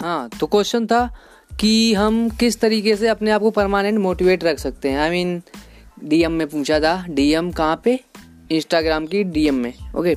हाँ तो क्वेश्चन था कि हम किस तरीके से अपने आप को परमानेंट मोटिवेट रख सकते हैं? आई मीन डीएम में पूछा था डीएम कहाँ पे? इंस्टाग्राम की डीएम में ओके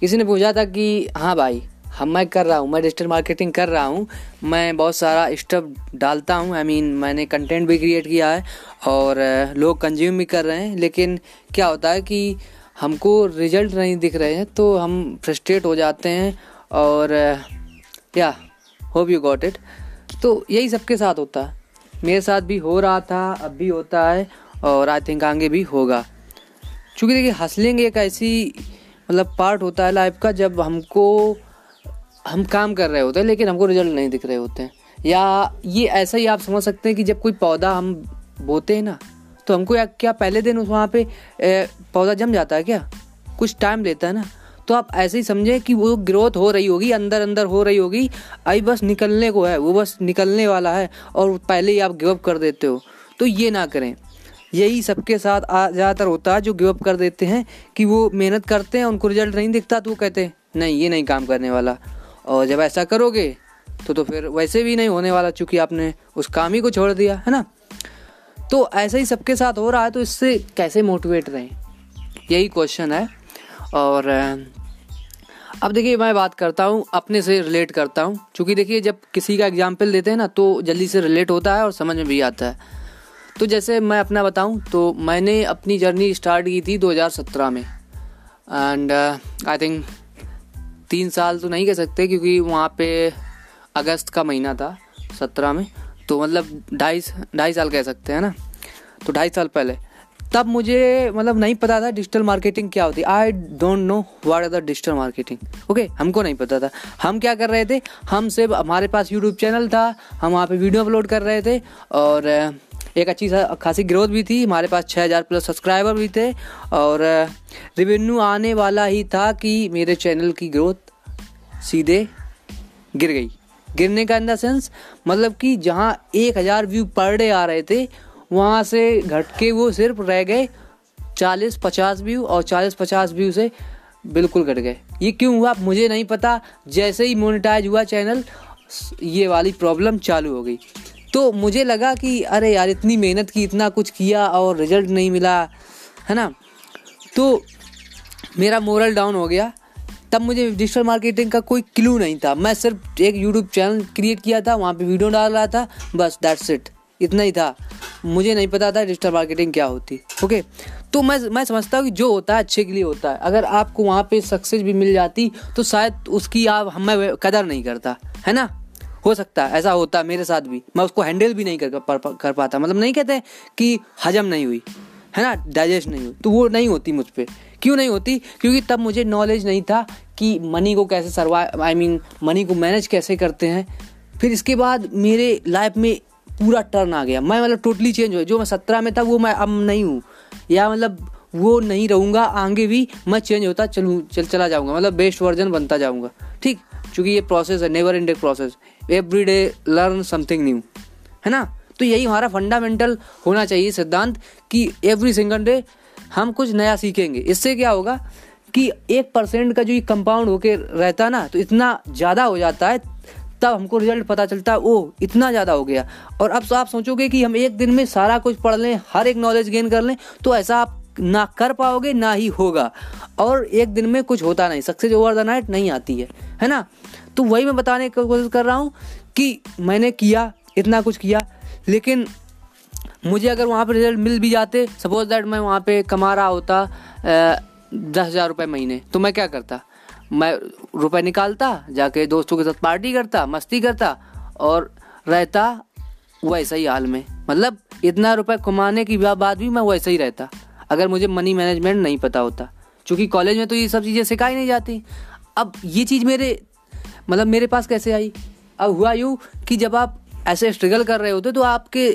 किसी ने पूछा था कि हाँ भाई, हम मैं कर रहा हूँ, मैं डिजिटल मार्केटिंग कर रहा हूँ, मैं बहुत सारा स्टफ़ डालता हूँ आई मीन मैंने कंटेंट भी क्रिएट किया है और लोग कंज्यूम भी कर रहे हैं, लेकिन क्या होता है कि हमको रिज़ल्ट नहीं दिख रहे हैं तो हम फ्रस्ट्रेट हो जाते हैं और या होप यू गॉट इट तो यही सबके साथ होता है। मेरे साथ भी हो रहा था, अब भी होता है और आई थिंक आगे भी होगा। चूँकि देखिए हंसलिंग एक ऐसी मतलब पार्ट होता है लाइफ का जब हमको, हम काम कर रहे होते हैं, लेकिन हमको रिज़ल्ट नहीं दिख रहे होते हैं। या ये ऐसा ही आप समझ सकते हैं कि जब कोई पौधा हम बोते हैं ना तो हमको या क्या पहले दिन उस वहाँ पे पौधा जम जाता है क्या? कुछ टाइम लेता है ना। तो आप ऐसे ही समझें कि वो ग्रोथ हो रही होगी अंदर अंदर हो रही होगी। आई बस निकलने को है, वो बस निकलने वाला है और पहले ही आप गिवअप कर देते हो। तो ये ना करें। यही सबके साथ ज़्यादातर होता है जो गिवअप कर देते हैं कि वो मेहनत करते हैं, उनको रिज़ल्ट नहीं दिखता तो वो कहते हैं, नहीं, ये नहीं काम करने वाला। और जब ऐसा करोगे तो तो फिर वैसे भी नहीं होने वाला चूँकि आपने उस काम ही को छोड़ दिया, है ना? तो ऐसा ही सबके साथ हो रहा है तो इससे कैसे मोटिवेट रहें? यही क्वेश्चन है। और अब देखिए मैं बात करता हूँ, अपने से रिलेट करता हूँ। क्योंकि देखिए जब किसी का एग्ज़ाम्पल देते हैं ना तो जल्दी से रिलेट होता है और समझ में भी आता है। तो जैसे मैं अपना बताऊँ तो मैंने अपनी जर्नी स्टार्ट की थी 2017 में। एंड आई थिंक तीन साल तो नहीं कह सकते, क्योंकि वहाँ पे अगस्त का महीना था, सत्रह में। तो मतलब ढाई ढाई साल कह सकते हैं ना? तो ढाई साल पहले। तब मुझे मतलब नहीं पता था डिजिटल मार्केटिंग क्या होती। I don't know what are the digital marketing okay हमको नहीं पता था। हम क्या कर रहे थे? हम सिर्फ़ हमारे पास यूट्यूब चैनल था। हम वहाँ पे वीडियो अपलोड कर रहे थे और एक अच्छी खासी ग्रोथ भी थी। हमारे पास छः हज़ार प्लस सब्सक्राइबर भी थे और रिवेन्यू आने वाला ही था कि मेरे चैनल की ग्रोथ सीधे गिर गई। गिरने का इन द सेंस मतलब कि जहाँ एक हज़ार व्यू पर डे आ रहे थे वहाँ से घट के वो सिर्फ़ रह गए चालीस पचास व्यू और चालीस पचास व्यू से बिल्कुल घट गए। ये क्यों हुआ? मुझे नहीं पता। जैसे ही मोनिटाइज हुआ चैनल ये वाली प्रॉब्लम चालू हो गई। तो मुझे लगा कि, अरे यार, इतनी मेहनत की, इतना कुछ किया और रिज़ल्ट नहीं मिला। है ना? तो मेरा मोरल डाउन हो गया। तब मुझे डिजिटल मार्केटिंग का कोई क्लू नहीं था। मैं सिर्फ़ एक यूट्यूब चैनल क्रिएट किया था, वहाँ पे वीडियो डाल रहा था। बस दैट्स इट इतना ही था। मुझे नहीं पता था डिजिटल मार्केटिंग क्या होती। ओके तो मैं मैं समझता हूँ कि जो होता है अच्छे के लिए होता है। अगर आपको वहाँ पे सक्सेस भी मिल जाती तो शायद उसकी आप हमें कदर नहीं करता। है ना? हो सकता है ऐसा होता मेरे साथ भी। मैं उसको हैंडल भी नहीं कर, कर, कर पाता। मतलब नहीं कहते कि हजम नहीं हुई। है ना? डाइजेस्ट नहीं हुई। तो वो नहीं होती मुझ पर क्यों नहीं होती? क्योंकि तब मुझे नॉलेज नहीं था कि मनी को कैसे सर्वाइव आई मीन मनी को मैनेज कैसे करते हैं। फिर इसके बाद मेरे लाइफ में पूरा टर्न आ गया। मैं मतलब टोटली चेंज हो जो मैं सत्रह में था, वो मैं अब नहीं हूँ। या मतलब वो नहीं रहूँगा, आगे भी मैं चेंज होता चलूँ, चल, चला जाऊँगा। मतलब बेस्ट वर्जन बनता जाऊँगा। ठीक? क्योंकि ये प्रोसेस है never ended process every day learn something new है ना? तो यही हमारा फंडामेंटल होना चाहिए सिद्धांत कि एवरी सिंगल डे हम कुछ नया सीखेंगे। इससे क्या होगा कि एक परसेंट का जो ये कंपाउंड होके रहता है ना तो इतना ज़्यादा हो जाता है तब हमको रिज़ल्ट पता चलता है ओ इतना ज़्यादा हो गया। और अब तो आप सोचोगे कि हम एक दिन में सारा कुछ पढ़ लें, हर एक नॉलेज गेन कर लें तो ऐसा आप ना कर पाओगे, ना ही होगा। और एक दिन में कुछ होता नहीं सक्सेस ओवर द नाइट नहीं आती है है ना? तो वही मैं बताने की कोशिश कर रहा हूँ कि मैंने किया, इतना कुछ किया, लेकिन मुझे अगर वहाँ पर रिज़ल्ट मिल भी जाते सपोज़ दैट मैं वहाँ पे कमा रहा होता दस हज़ार रुपये महीने तो मैं क्या करता? मैं रुपए निकालता, जाके दोस्तों के साथ पार्टी करता, मस्ती करता और रहता वैसा ही हाल में। मतलब इतना रुपए कमाने की बाद भी मैं वैसा ही रहता। अगर मुझे मनी मैनेजमेंट नहीं पता होता, क्योंकि कॉलेज में तो ये सब चीज़ें सिखाई नहीं जाती। अब ये चीज़ मेरे मतलब मेरे पास कैसे आई? अब हुआ यूँ कि जब आप ऐसे स्ट्रगल कर रहे होते तो आपके,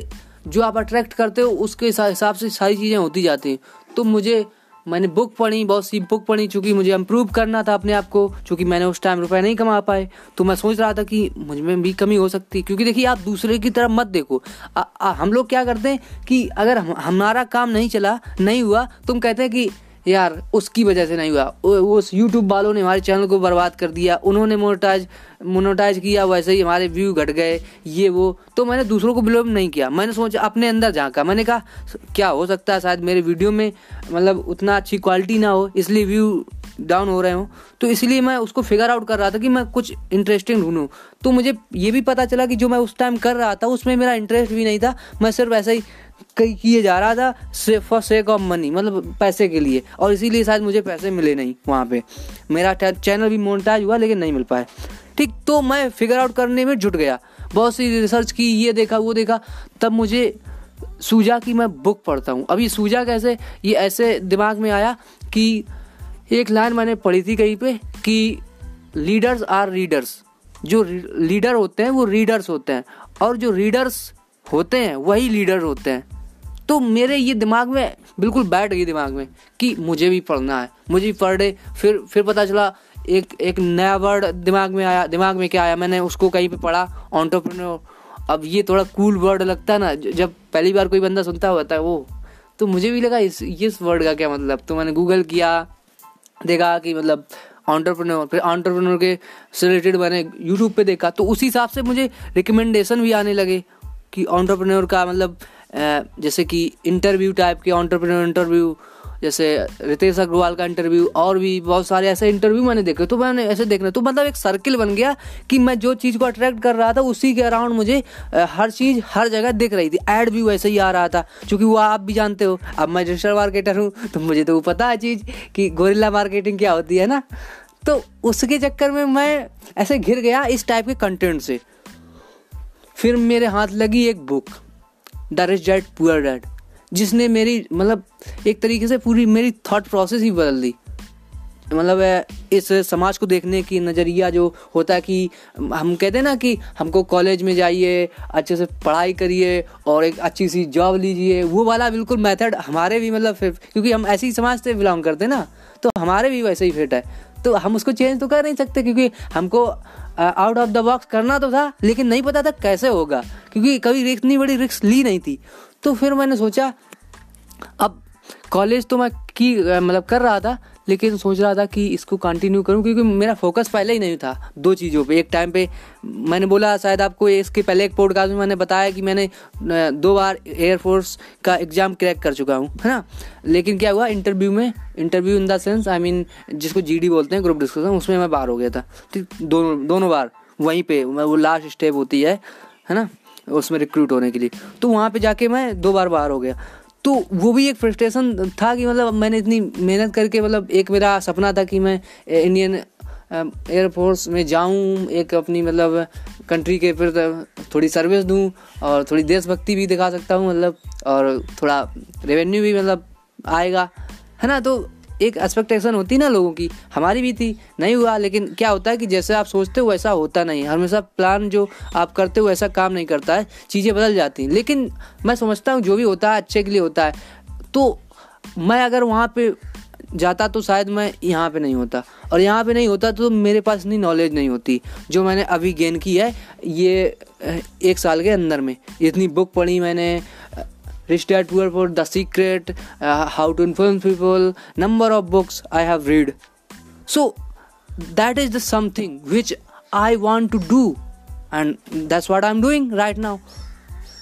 जो आप अट्रैक्ट करते हो, उसके हिसाब से सारी चीज़ें होती जाती हैं। तो मुझे मैंने बुक पढ़ी बहुत सी बुक पढ़ी चूँकि मुझे इम्प्रूव करना था अपने आप को चूँकि मैंने उस टाइम रुपए नहीं कमा पाए तो मैं सोच रहा था कि मुझमें भी कमी हो सकती क्योंकि देखिए आप दूसरे की तरफ़ मत देखो। आ, आ, हम लोग क्या करते हैं कि अगर हम, हमारा काम नहीं चला नहीं हुआ तुम कहते हैं कि यार, उसकी वजह से नहीं हुआ। उस यूट्यूब वालों ने हमारे चैनल को बर्बाद कर दिया। उन्होंने मोनोटाइज मोनोटाइज किया, वैसे ही हमारे व्यू घट गए, ये वो। तो मैंने दूसरों को ब्लेम नहीं किया। मैंने सोचा, अपने अंदर झाँका मैंने कहा, क्या हो सकता है शायद मेरे वीडियो में मतलब उतना अच्छी क्वालिटी ना हो, इसलिए व्यू डाउन हो रहे हो तो इसलिए मैं उसको फिगर आउट कर रहा था कि मैं कुछ इंटरेस्टिंग ढूंढूँ। तो मुझे ये भी पता चला कि जो मैं उस टाइम कर रहा था, उसमें मेरा इंटरेस्ट भी नहीं था। मैं सिर्फ़ ऐसा ही कई किए जा रहा था फॉर सेक ऑफ़ मनी मतलब पैसे के लिए। और इसीलिए शायद मुझे पैसे मिले नहीं वहाँ पे। मेरा चैनल भी मोनिटाइज हुआ, लेकिन नहीं मिल पाया। ठीक तो मैं फिगर आउट करने में जुट गया। बहुत सी रिसर्च की, ये देखा, वो देखा। तब मुझे सूजा की मैं बुक पढ़ता हूँ। अभी सूजा कैसे, ये ऐसे दिमाग में आया कि एक लाइन मैंने पढ़ी थी कहीं पे कि लीडर्स आर रीडर्स जो लीडर होते हैं, वो रीडर्स होते हैं। और जो रीडर्स होते हैं, वही लीडर होते हैं। तो मेरे ये दिमाग में, बिल्कुल बैठ गई दिमाग में कि मुझे भी पढ़ना है। मुझे भी पढ़ फिर फिर पता चला एक एक नया वर्ड दिमाग में आया, दिमाग में क्या आया, मैंने उसको कहीं पे पढ़ा ऑन्टरप्रनोर अब ये थोड़ा कूल वर्ड लगता है ना जब पहली बार कोई बंदा सुनता होता है, वो तो मुझे भी लगा इस इस वर्ड का क्या मतलब? तो मैंने गूगल किया देखा कि मतलब ऑन्टरप्रनोर फिर ऑन्टरप्रनोर के से रिलेटेड मैंने यूट्यूब पे देखा तो उसी हिसाब से मुझे रिकमेंडेशन भी आने लगे कि ऑन्टरप्रनोर का मतलब जैसे कि इंटरव्यू टाइप के ऑन्टरप्रनोर इंटरव्यू जैसे रितेश अग्रवाल का इंटरव्यू और भी बहुत सारे ऐसे इंटरव्यू मैंने देखे तो मैंने ऐसे देखना तो मतलब एक सर्किल बन गया कि मैं जो चीज़ को अट्रैक्ट कर रहा था, उसी के अराउंड मुझे हर चीज़ हर जगह दिख रही थी। एड भी वैसे ही आ रहा था, क्योंकि वो आप भी जानते हो। अब मैं डिजिटल मार्केटर हूँ तो मुझे तो वो पता है चीज़ कि गोरिल्ला मार्केटिंग क्या होती है ना? तो उसके चक्कर में मैं ऐसे घिर गया इस टाइप के कंटेंट से। फिर मेरे हाथ लगी एक book the rich dad poor dad. जिसने मेरी मतलब एक तरीके से पूरी मेरी थॉट प्रोसेस ही बदल दी। मतलब इस समाज को देखने की नज़रिया जो होता है कि हम कहते हैं ना कि हमको कॉलेज में जाइए, अच्छे से पढ़ाई करिए और एक अच्छी सी जॉब लीजिए, वो वाला बिल्कुल मेथड हमारे भी मतलब क्योंकि हम ऐसे ही समाज से बिलोंग करते हैं ना तो हमारे भी वैसे ही फिट है। तो हम उसको चेंज तो कर नहीं सकते क्योंकि हमको आउट ऑफ़ द बॉक्स करना तो था, लेकिन नहीं पता था कैसे होगा, क्योंकि कभी इतनी बड़ी रिक्स ली नहीं थी। तो फिर मैंने सोचा, अब कॉलेज तो मैं की मतलब कर रहा था, लेकिन सोच रहा था कि इसको कंटिन्यू करूँ, क्योंकि मेरा फोकस पहले ही नहीं था दो चीज़ों पे। एक टाइम पे मैंने बोला, शायद आपको इसके पहले एक पॉडकास्ट में मैंने बताया कि मैंने दो बार एयरफोर्स का एग्ज़ाम क्रैक कर चुका हूँ। है ना? लेकिन क्या हुआ इंटरव्यू में interview in the sense I mean जिसको जीडी बोलते हैं ग्रुप डिस्कशन उसमें मैं बाहर हो गया था। ठीक दोनों दोनों बार वहीं पर वो लास्ट स्टेप होती है है ना? उसमें रिक्रूट होने के लिए। तो वहाँ पर जाके मैं दो बार बाहर हो गया। तो वो भी एक फ्रस्ट्रेशन था कि मतलब मैंने इतनी मेहनत करके मतलब एक मेरा सपना था कि मैं इंडियन एयरफोर्स में जाऊँ, एक अपनी मतलब कंट्री के फिर थोड़ी सर्विस दूँ और थोड़ी देशभक्ति भी दिखा सकता हूँ मतलब और थोड़ा रेवेन्यू भी मतलब आएगा। है ना? तो एक एक्सपेक्टेशन होती ना लोगों की। हमारी भी थी, नहीं हुआ, लेकिन क्या होता है कि जैसे आप सोचते हो वैसा होता नहीं हमेशा प्लान जो आप करते हो वैसा काम नहीं करता है, चीज़ें बदल जाती हैं। लेकिन मैं समझता हूँ, जो भी होता है, अच्छे के लिए होता है। तो मैं अगर वहाँ पे जाता तो शायद मैं यहाँ पे नहीं होता। और यहाँ पे नहीं होता तो मेरे पास इतनी नॉलेज नहीं होती, जो मैंने अभी गेन की है, ये, एक साल के अंदर में। इतनी बुक पढ़ी मैंने Rich Dad Poor Poor, The Secret, uh, How to Influence People, number of books I have read. So that is the something which I want to do, and that's what I'm doing right now.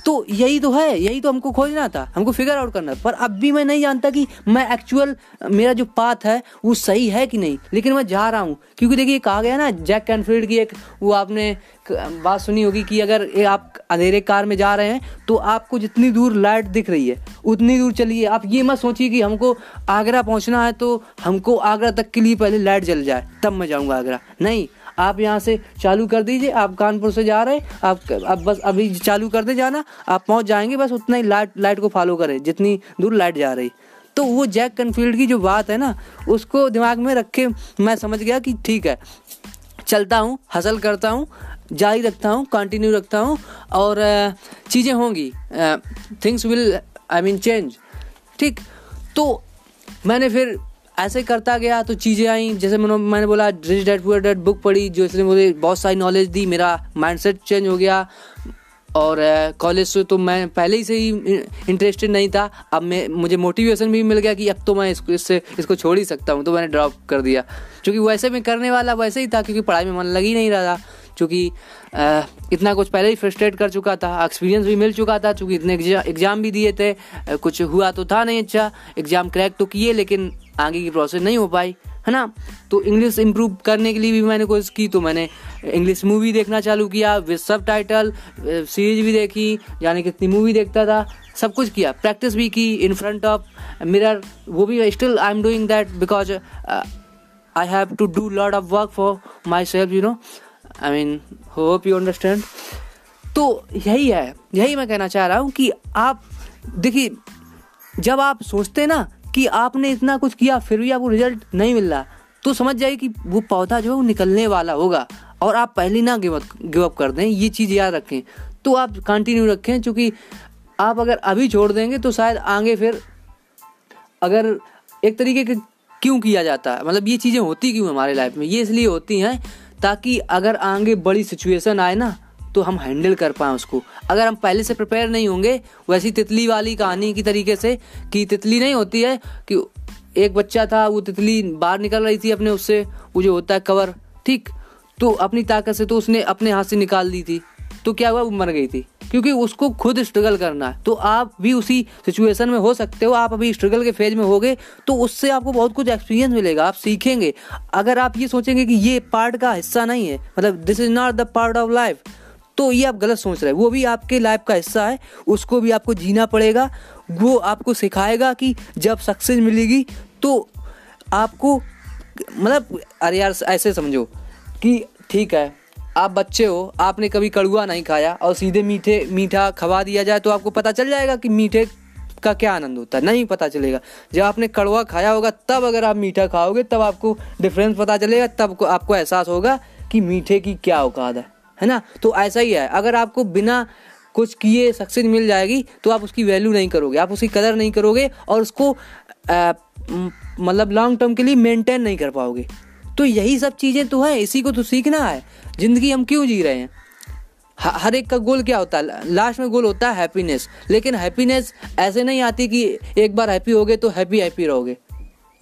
तो यही तो है, यही तो हमको खोजना था, हमको फिगर आउट करना पर अब भी मैं नहीं जानता कि मैं एक्चुअल मेरा जो पाथ है, वो सही है कि नहीं। लेकिन मैं जा रहा हूँ, क्योंकि देखिए कहा गया ना जैक कैनफील्ड की एक, वो आपने बात सुनी होगी कि अगर आप अंधेरे कार में जा रहे हैं तो आपको जितनी दूर लाइट दिख रही है, उतनी दूर चलिए। आप ये मत सोचिए कि हमको आगरा पहुँचना है तो हमको आगरा तक के लिए पहले लाइट जल जाए, तब मैं जाऊँगा आगरा। नहीं आप यहाँ से चालू कर दीजिए, आप कानपुर से जा रहे हैं, आप अब बस अभी चालू कर दे जाना, आप पहुँच जाएँगे, बस उतना ही लाइट लाइट को फॉलो करें, जितनी दूर लाइट जा रही। तो वो जैक कनफील्ड की जो बात है ना, उसको दिमाग में रख के मैं समझ गया कि ठीक है, चलता हूँ हसल करता हूँ, जारी रखता हूँ कंटिन्यू रखता हूँ, और चीज़ें होंगी things will I mean change ठीक तो मैंने फिर ऐसे करता गया तो चीज़ें आई। जैसे मैंने मैंने बोला rich dad poor dad book पढ़ी, जो इसने मुझे बहुत सारी नॉलेज दी, मेरा माइंडसेट चेंज हो गया। और कॉलेज से तो मैं पहले ही से ही इंटरेस्टेड नहीं था। अब मैं मुझे मोटिवेशन भी मिल गया कि अब तो मैं इसको इससे इसको छोड़ ही सकता हूँ तो मैंने ड्रॉप कर दिया। क्योंकि वैसे मैं करने वाला वैसे ही था, क्योंकि पढ़ाई में मन लग ही नहीं रहा था। चूँकि इतना कुछ पहले ही फ्रस्ट्रेट कर चुका था। एक्सपीरियंस भी मिल चुका था, चूँकि इतने एग्ज़ाम भी दिए थे। कुछ हुआ तो था नहीं अच्छा। एग्ज़ाम क्रैक तो किए, लेकिन आगे की प्रोसेस नहीं हो पाई, है ना? तो इंग्लिश इम्प्रूव करने के लिए भी मैंने कोशिश की तो मैंने इंग्लिश मूवी देखना चालू किया विद सब टाइटल सीरीज़ भी देखी, यानी कितनी मूवी देखता था, सब कुछ किया प्रैक्टिस भी की इन फ्रंट ऑफ़ मिरर वो भी still I am doing that because I have to do lot of work for myself you know I mean hope you understand तो यही है, यही मैं कहना चाह रहा हूँ कि आप, देखिए, जब आप सोचते ना कि आपने इतना कुछ किया, फिर भी आपको रिज़ल्ट नहीं मिल रहा। तो समझ जाइए कि वो पौधा जो है वो निकलने वाला होगा। और आप पहले ना गिव गिव अप कर दें, ये चीज़ याद रखें। तो आप कंटिन्यू रखें क्योंकि आप अगर अभी छोड़ देंगे तो शायद आगे फिर अगर एक तरीके के क्यों किया जाता है? मतलब ये चीज़ें होती क्यों हमारे लाइफ में? ये इसलिए होती हैं ताकि अगर आगे बड़ी सिचुएशन आए ना तो हम हैंडल कर पाए उसको। अगर हम पहले से प्रिपेयर नहीं होंगे, वैसी तितली वाली कहानी की तरीके से, कि तितली नहीं होती है, कि एक बच्चा था, वो तितली बाहर निकल रही थी अपने उससे, वो जो होता है कवर, ठीक? तो अपनी ताकत से तो उसने अपने हाथ से निकाल दी थी। तो क्या हुआ? वो मर गई थी। क्योंकि उसको खुद स्ट्रगल करना है। तो आप भी उसी सिचुएशन में हो सकते हो। आप अभी स्ट्रगल के फ़ेज़ में होगे तो उससे आपको बहुत कुछ एक्सपीरियंस मिलेगा। आप सीखेंगे। अगर आप ये सोचेंगे कि ये पार्ट का हिस्सा नहीं है मतलब this is not the part of life तो ये आप गलत सोच रहे हैं। वो भी आपके लाइफ का हिस्सा है, उसको भी आपको जीना पड़ेगा, वो आपको सिखाएगा कि जब सक्सेस मिलेगी तो आपको मतलब अरे यार, ऐसे समझो कि ठीक है, आप बच्चे हो, आपने कभी कड़ुआ नहीं खाया और सीधे मीठे, मीठा खवा दिया जाए तो आपको पता चल जाएगा कि मीठे का क्या आनंद होता है। नहीं पता चलेगा। जब आपने कड़वा खाया होगा, तब अगर आप मीठा खाओगे, तब आपको डिफरेंस पता चलेगा, तब आपको एहसास होगा कि मीठे की क्या औकात है। है ना? तो ऐसा ही है। अगर आपको बिना कुछ किए सक्सेस मिल जाएगी तो आप उसकी वैल्यू नहीं करोगे। आप उसकी कदर नहीं करोगे और उसको मतलब लॉन्ग टर्म के लिए मेंटेन नहीं कर पाओगे। तो यही सब चीज़ें तो हैं। इसी को तो सीखना है। ज़िंदगी हम क्यों जी रहे हैं? हर एक का गोल क्या होता है? लास्ट में गोल होता है हैप्पीनेस लेकिन हैप्पीनेस ऐसे नहीं आती कि एक बार हैप्पी हो गए तो हैप्पी हैप्पी रहोगे।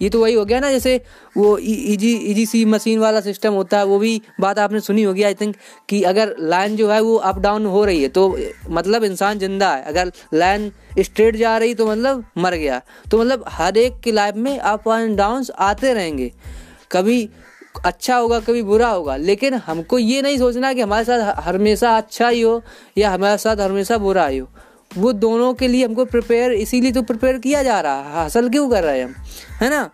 ये तो वही हो गया ना, जैसे वो इजी इजी सी मशीन वाला सिस्टम होता है, वो भी बात आपने सुनी होगी आई थिंक कि अगर लाइन जो है वो अप डाउन हो रही है तो मतलब इंसान ज़िंदा है। अगर लाइन स्ट्रेट जा रही तो मतलब मर गया। तो मतलब हर एक की लाइफ में अप एंड डाउन आते रहेंगे। कभी अच्छा होगा, कभी बुरा होगा, लेकिन हमको ये नहीं सोचना कि हमारे साथ हमेशा अच्छा ही हो, या हमारे साथ हमेशा बुरा ही हो। वो दोनों के लिए हमको प्रिपेयर इसीलिए तो प्रिपेयर किया जा रहा है। हासिल क्यों कर रहे हैं हम? है ना?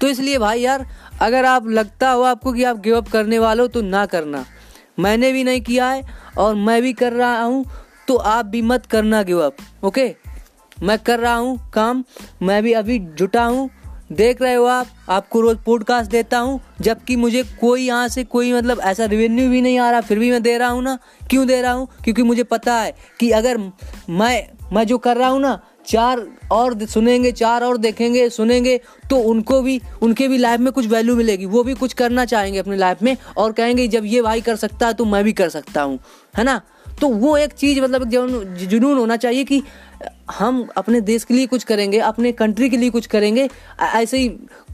तो इसलिए भाई यार, अगर आप लगता हो आपको कि आप गिव अप करने वाले हो तो ना करना। मैंने भी नहीं किया है और मैं भी कर रहा हूँ तो आप भी मत करना गिव अप ओके मैं कर रहा हूँ काम, मैं भी अभी जुटा हूँ देख रहे हो आप? आपको रोज पॉडकास्ट देता हूँ, जबकि मुझे कोई यहाँ से कोई मतलब ऐसा रिवेन्यू भी नहीं आ रहा, फिर भी मैं दे रहा हूँ ना? क्यों दे रहा हूँ? क्योंकि मुझे पता है कि अगर मैं मैं जो कर रहा हूँ ना, चार और सुनेंगे, चार और देखेंगे, सुनेंगे तो उनको भी, उनके भी लाइफ में कुछ वैल्यू मिलेगी। वो भी कुछ करना चाहेंगे अपनी लाइफ में और कहेंगे, जब ये भाई कर सकता है तो मैं भी कर सकता हूँ। है ना? तो वो एक चीज़ मतलब जुनून होना चाहिए कि हम अपने देश के लिए कुछ करेंगे, अपने कंट्री के लिए कुछ करेंगे ऐसे ही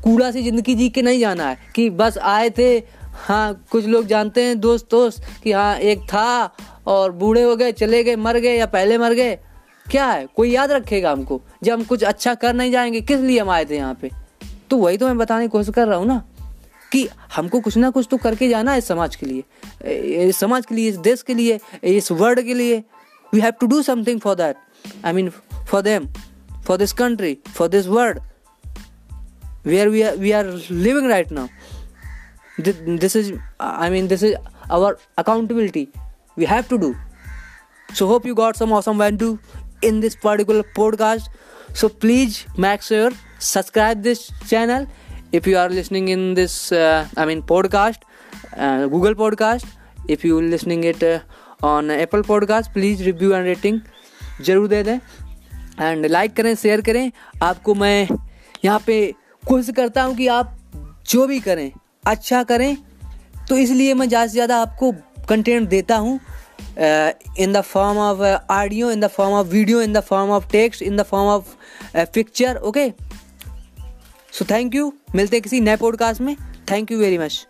कूड़ा सी ज़िंदगी जी के नहीं जाना है कि बस आए थे हाँ कुछ लोग जानते हैं, दोस्त दोस्त, कि हाँ एक था और बूढ़े हो गए, चले गए, मर गए या पहले मर गए। क्या है? कोई याद रखेगा हमको? जब हम कुछ अच्छा कर नहीं जाएँगे, किस लिए हम आए थे यहाँ पे? तो वही तो मैं बताने की कोशिश कर रहा हूँ ना, कि हमको कुछ ना कुछ तो करके जाना है समाज के लिए इस समाज के लिए, इस देश के लिए, इस वर्ल्ड के लिए। we have to do something for that. I mean for them for this country for this world where we are we are living right now. This is i mean this is our accountability we have to do. So hope you got some awesome value in this particular podcast. So please make sure subscribe this channel. If you are listening in this uh, i mean podcast uh, google podcast if you listening it uh, on Apple podcast please review and rating ज़रूर दे दें। And like करें share करें। आपको मैं यहाँ पे कोशिश करता हूँ कि आप जो भी करें अच्छा करें। तो इसलिए मैं ज़्यादा से ज़्यादा आपको कंटेंट देता हूँ in the form of audio in the form of video in the form of text in the form of picture okay so thank you मिलते हैं किसी नए पॉडकास्ट में। Thank you very much